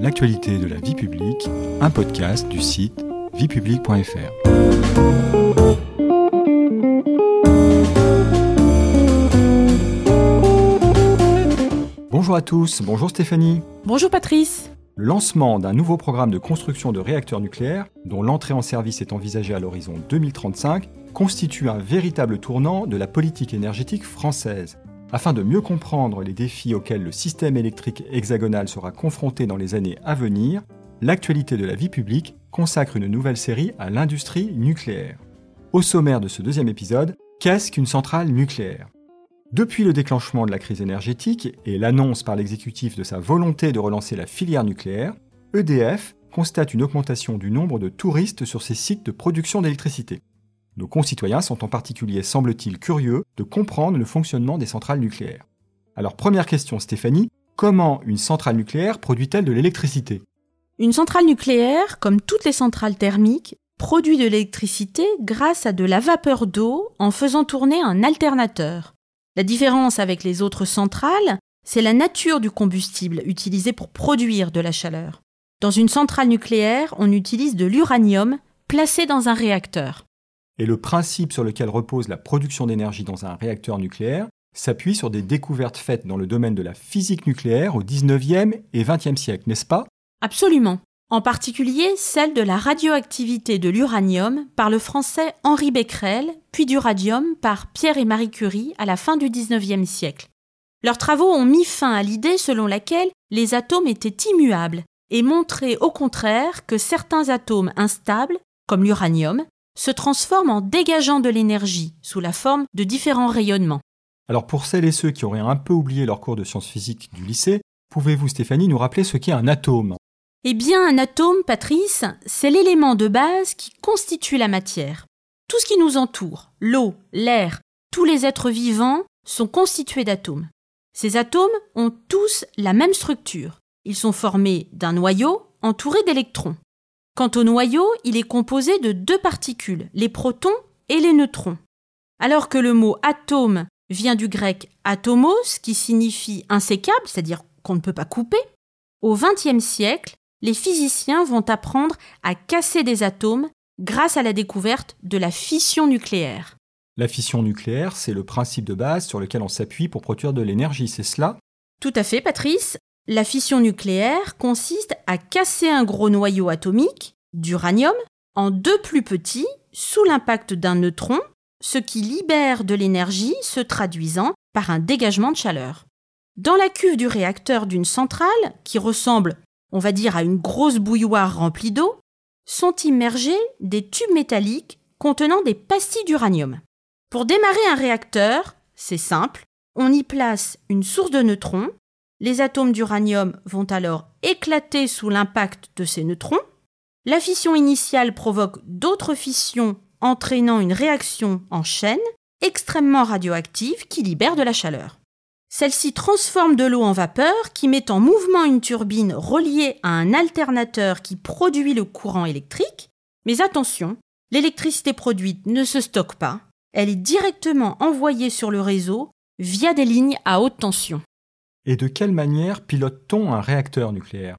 L'actualité de la vie publique, un podcast du site viepublique.fr. Bonjour à tous, bonjour Stéphanie. Bonjour Patrice. Le lancement d'un nouveau programme de construction de réacteurs nucléaires, dont l'entrée en service est envisagée à l'horizon 2035, constitue un véritable tournant de la politique énergétique française. Afin de mieux comprendre les défis auxquels le système électrique hexagonal sera confronté dans les années à venir, l'actualité de la vie publique consacre une nouvelle série à l'industrie nucléaire. Au sommaire de ce deuxième épisode, qu'est-ce qu'une centrale nucléaire? Depuis le déclenchement de la crise énergétique et l'annonce par l'exécutif de sa volonté de relancer la filière nucléaire, EDF constate une augmentation du nombre de touristes sur ses sites de production d'électricité. Nos concitoyens sont en particulier, semble-t-il, curieux de comprendre le fonctionnement des centrales nucléaires. Alors première question Stéphanie, comment une centrale nucléaire produit-elle de l'électricité? Une centrale nucléaire, comme toutes les centrales thermiques, produit de l'électricité grâce à de la vapeur d'eau en faisant tourner un alternateur. La différence avec les autres centrales, c'est la nature du combustible utilisé pour produire de la chaleur. Dans une centrale nucléaire, on utilise de l'uranium placé dans un réacteur et le principe sur lequel repose la production d'énergie dans un réacteur nucléaire s'appuie sur des découvertes faites dans le domaine de la physique nucléaire au 19e et 20e siècle, n'est-ce pas? Absolument. En particulier celle de la radioactivité de l'uranium par le français Henri Becquerel, puis du radium par Pierre et Marie Curie à la fin du 19e siècle. Leurs travaux ont mis fin à l'idée selon laquelle les atomes étaient immuables et montré au contraire que certains atomes instables, comme l'uranium, se transforme en dégageant de l'énergie sous la forme de différents rayonnements. Alors pour celles et ceux qui auraient un peu oublié leur cours de sciences physiques du lycée, pouvez-vous Stéphanie nous rappeler ce qu'est un atome? Eh bien un atome, Patrice, c'est l'élément de base qui constitue la matière. Tout ce qui nous entoure, l'eau, l'air, tous les êtres vivants sont constitués d'atomes. Ces atomes ont tous la même structure. Ils sont formés d'un noyau entouré d'électrons. Quant au noyau, il est composé de deux particules, les protons et les neutrons. Alors que le mot atome vient du grec atomos, qui signifie insécable, c'est-à-dire qu'on ne peut pas couper, au XXe siècle, les physiciens vont apprendre à casser des atomes grâce à la découverte de la fission nucléaire. La fission nucléaire, c'est le principe de base sur lequel on s'appuie pour produire de l'énergie, c'est cela? Tout à fait, Patrice. La fission nucléaire consiste à casser un gros noyau atomique, d'uranium, en deux plus petits, sous l'impact d'un neutron, ce qui libère de l'énergie se traduisant par un dégagement de chaleur. Dans la cuve du réacteur d'une centrale, qui ressemble, on va dire, à une grosse bouilloire remplie d'eau, sont immergés des tubes métalliques contenant des pastilles d'uranium. Pour démarrer un réacteur, c'est simple, on y place une source de neutrons les atomes d'uranium vont alors éclater sous l'impact de ces neutrons. La fission initiale provoque d'autres fissions entraînant une réaction en chaîne extrêmement radioactive qui libère de la chaleur. Celle-ci transforme de l'eau en vapeur qui met en mouvement une turbine reliée à un alternateur qui produit le courant électrique. Mais attention, l'électricité produite ne se stocke pas, elle est directement envoyée sur le réseau via des lignes à haute tension. Et de quelle manière pilote-t-on un réacteur nucléaire?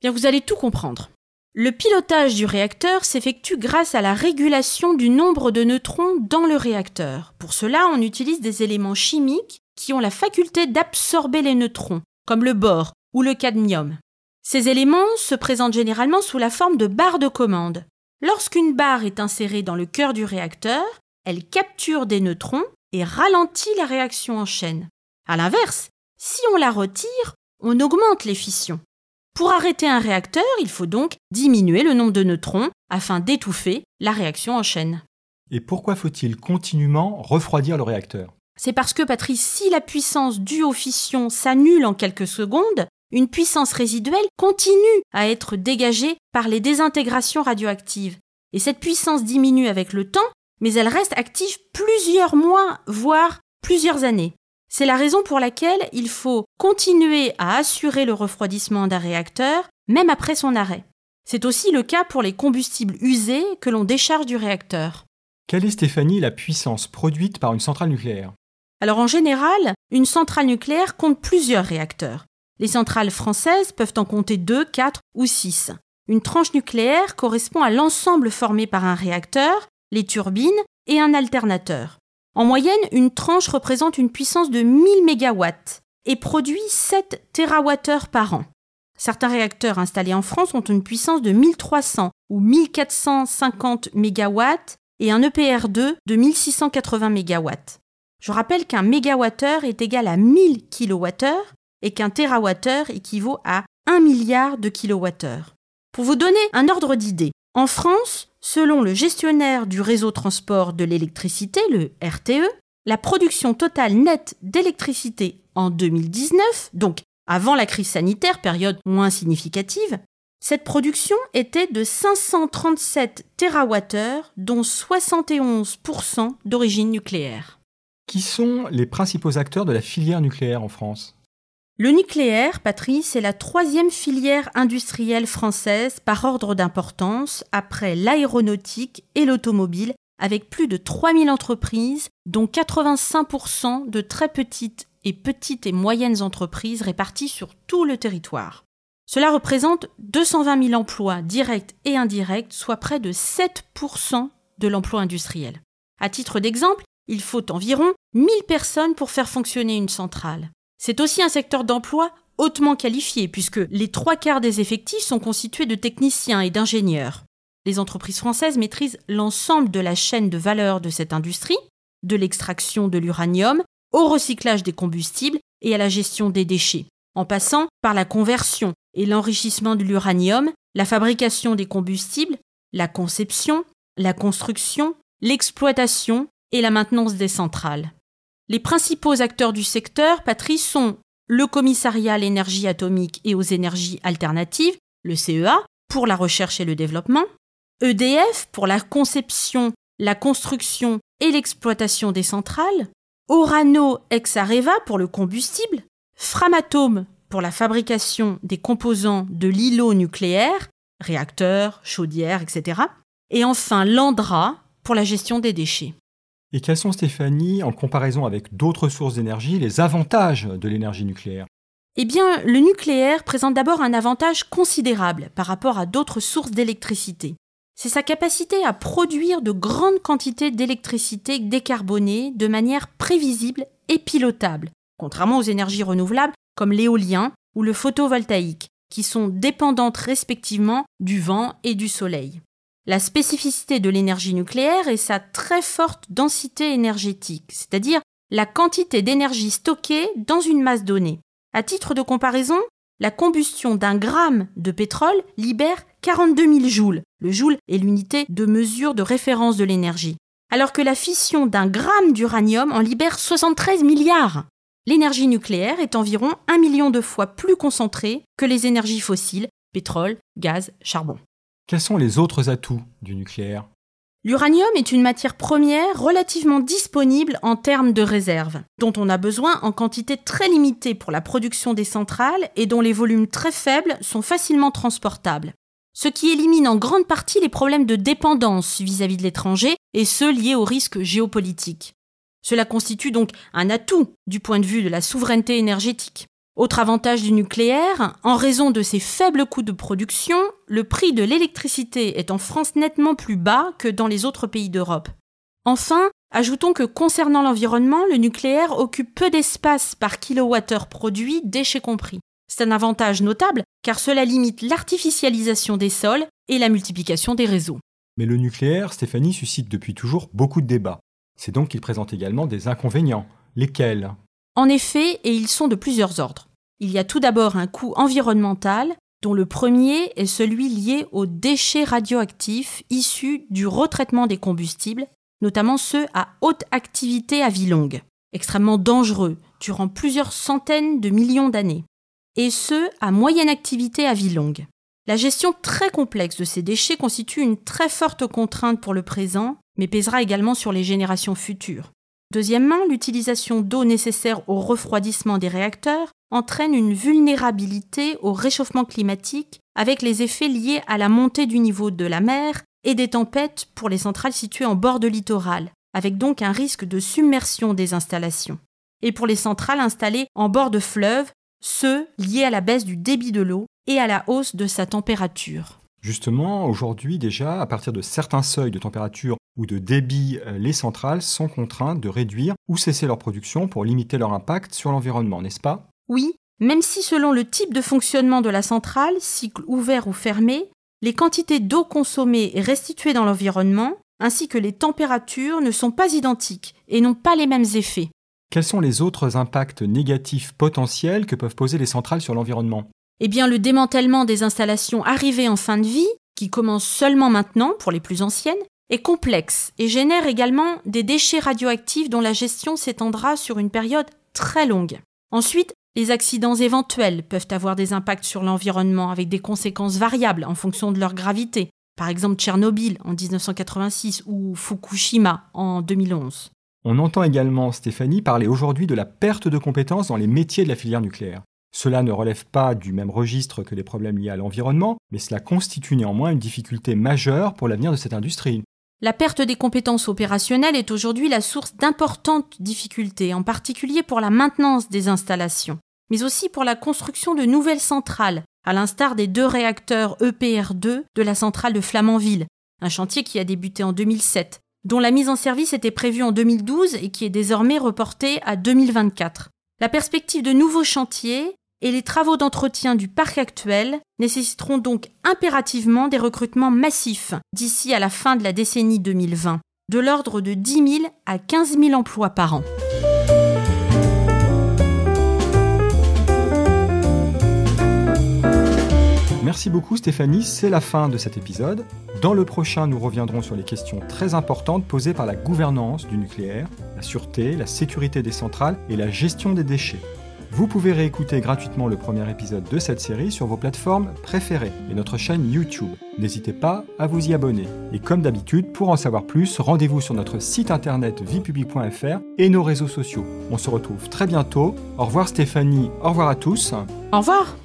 Bien, vous allez tout comprendre. Le pilotage du réacteur s'effectue grâce à la régulation du nombre de neutrons dans le réacteur. Pour cela, on utilise des éléments chimiques qui ont la faculté d'absorber les neutrons, comme le bore ou le cadmium. Ces éléments se présentent généralement sous la forme de barres de commande. Lorsqu'une barre est insérée dans le cœur du réacteur, elle capture des neutrons et ralentit la réaction en chaîne. À l'inverse, si on la retire, on augmente les fissions. Pour arrêter un réacteur, il faut donc diminuer le nombre de neutrons afin d'étouffer la réaction en chaîne. Et pourquoi faut-il continuellement refroidir le réacteur? C'est parce que, Patrice, si la puissance due aux fissions s'annule en quelques secondes, une puissance résiduelle continue à être dégagée par les désintégrations radioactives. Et cette puissance diminue avec le temps, mais elle reste active plusieurs mois, voire plusieurs années. C'est la raison pour laquelle il faut continuer à assurer le refroidissement d'un réacteur, même après son arrêt. C'est aussi le cas pour les combustibles usés que l'on décharge du réacteur. Quelle est, Stéphanie, la puissance produite par une centrale nucléaire? Alors en général, une centrale nucléaire compte plusieurs réacteurs. Les centrales françaises peuvent en compter 2, 4 ou 6. Une tranche nucléaire correspond à l'ensemble formé par un réacteur, les turbines et un alternateur. En moyenne, une tranche représente une puissance de 1000 MW et produit 7 TWh par an. Certains réacteurs installés en France ont une puissance de 1300 ou 1450 MW et un EPR2 de 1680 MW. Je rappelle qu'un mégawattheure est égal à 1000 kWh et qu'un térawattheure équivaut à 1 milliard de kWh. Pour vous donner un ordre d'idée, en France, selon le gestionnaire du réseau transport de l'électricité, le RTE, la production totale nette d'électricité en 2019, donc avant la crise sanitaire, période moins significative, cette production était de 537 TWh, dont 71% d'origine nucléaire. Qui sont les principaux acteurs de la filière nucléaire en France? Le nucléaire, Patrice, est la troisième filière industrielle française par ordre d'importance après l'aéronautique et l'automobile, avec plus de 3000 entreprises, dont 85% de très petites et petites et moyennes entreprises réparties sur tout le territoire. Cela représente 220 000 emplois directs et indirects, soit près de 7% de l'emploi industriel. À titre d'exemple, il faut environ 1000 personnes pour faire fonctionner une centrale. C'est aussi un secteur d'emploi hautement qualifié, puisque les trois quarts des effectifs sont constitués de techniciens et d'ingénieurs. Les entreprises françaises maîtrisent l'ensemble de la chaîne de valeur de cette industrie, de l'extraction de l'uranium au recyclage des combustibles et à la gestion des déchets, en passant par la conversion et l'enrichissement de l'uranium, la fabrication des combustibles, la conception, la construction, l'exploitation et la maintenance des centrales. Les principaux acteurs du secteur, Patrice, sont le Commissariat à l'énergie atomique et aux énergies alternatives, le CEA, pour la recherche et le développement, EDF pour la conception, la construction et l'exploitation des centrales, Orano ex Areva pour le combustible, Framatome pour la fabrication des composants de l'îlot nucléaire, réacteurs, chaudières, etc. Et enfin Landra pour la gestion des déchets. Et quels sont, Stéphanie, en comparaison avec d'autres sources d'énergie, les avantages de l'énergie nucléaire? Eh bien, le nucléaire présente d'abord un avantage considérable par rapport à d'autres sources d'électricité c'est sa capacité à produire de grandes quantités d'électricité décarbonée de manière prévisible et pilotable, contrairement aux énergies renouvelables comme l'éolien ou le photovoltaïque, qui sont dépendantes respectivement du vent et du soleil. La spécificité de l'énergie nucléaire est sa très forte densité énergétique, c'est-à-dire la quantité d'énergie stockée dans une masse donnée. À titre de comparaison, la combustion d'un gramme de pétrole libère 42 000 joules. Le joule est l'unité de mesure de référence de l'énergie. Alors que la fission d'un gramme d'uranium en libère 73 milliards. L'énergie nucléaire est environ un million de fois plus concentrée que les énergies fossiles, pétrole, gaz, charbon. Quels sont les autres atouts du nucléaire? L'uranium est une matière première relativement disponible en termes de réserve, dont on a besoin en quantité très limitée pour la production des centrales et dont les volumes très faibles sont facilement transportables. Ce qui élimine en grande partie les problèmes de dépendance vis-à-vis de l'étranger et ceux liés aux risques géopolitiques. Cela constitue donc un atout du point de vue de la souveraineté énergétique. Autre avantage du nucléaire, en raison de ses faibles coûts de production, le prix de l'électricité est en France nettement plus bas que dans les autres pays d'Europe. Enfin, ajoutons que concernant l'environnement, le nucléaire occupe peu d'espace par kilowattheure produit, déchets compris. C'est un avantage notable car cela limite l'artificialisation des sols et la multiplication des réseaux. Mais le nucléaire, Stéphanie, suscite depuis toujours beaucoup de débats. C'est donc qu'il présente également des inconvénients. Lesquels? En effet, et ils sont de plusieurs ordres. Il y a tout d'abord un coût environnemental, dont le premier est celui lié aux déchets radioactifs issus du retraitement des combustibles, notamment ceux à haute activité à vie longue, extrêmement dangereux durant plusieurs centaines de millions d'années, et ceux à moyenne activité à vie longue. La gestion très complexe de ces déchets constitue une très forte contrainte pour le présent, mais pèsera également sur les générations futures. Deuxièmement, l'utilisation d'eau nécessaire au refroidissement des réacteurs entraîne une vulnérabilité au réchauffement climatique avec les effets liés à la montée du niveau de la mer et des tempêtes pour les centrales situées en bord de littoral, avec donc un risque de submersion des installations. Et pour les centrales installées en bord de fleuve, ceux liés à la baisse du débit de l'eau et à la hausse de sa température. Justement, aujourd'hui déjà, à partir de certains seuils de température ou de débit, euh, les centrales sont contraintes de réduire ou cesser leur production pour limiter leur impact sur l'environnement, n'est-ce pas? Oui, même si selon le type de fonctionnement de la centrale, cycle ouvert ou fermé, les quantités d'eau consommées et restituées dans l'environnement, ainsi que les températures ne sont pas identiques et n'ont pas les mêmes effets. Quels sont les autres impacts négatifs potentiels que peuvent poser les centrales sur l'environnement? Eh bien, le démantèlement des installations arrivées en fin de vie, qui commence seulement maintenant pour les plus anciennes, est complexe et génère également des déchets radioactifs dont la gestion s'étendra sur une période très longue. Ensuite, les accidents éventuels peuvent avoir des impacts sur l'environnement avec des conséquences variables en fonction de leur gravité, par exemple Tchernobyl en 1986 ou Fukushima en 2011. On entend également, Stéphanie, parler aujourd'hui de la perte de compétences dans les métiers de la filière nucléaire. Cela ne relève pas du même registre que les problèmes liés à l'environnement, mais cela constitue néanmoins une difficulté majeure pour l'avenir de cette industrie. La perte des compétences opérationnelles est aujourd'hui la source d'importantes difficultés, en particulier pour la maintenance des installations, mais aussi pour la construction de nouvelles centrales, à l'instar des deux réacteurs EPR2 de la centrale de Flamanville, un chantier qui a débuté en 2007 dont la mise en service était prévue en 2012 et qui est désormais reportée à 2024. La perspective de nouveaux chantiers et les travaux d'entretien du parc actuel nécessiteront donc impérativement des recrutements massifs d'ici à la fin de la décennie 2020, de l'ordre de 10 000 à 15 000 emplois par an. Merci beaucoup Stéphanie, c'est la fin de cet épisode. Dans le prochain, nous reviendrons sur les questions très importantes posées par la gouvernance du nucléaire, la sûreté, la sécurité des centrales et la gestion des déchets. Vous pouvez réécouter gratuitement le premier épisode de cette série sur vos plateformes préférées et notre chaîne YouTube. N'hésitez pas à vous y abonner. Et comme d'habitude, pour en savoir plus, rendez-vous sur notre site internet viepublic.fr et nos réseaux sociaux. On se retrouve très bientôt. Au revoir Stéphanie, au revoir à tous. Au revoir.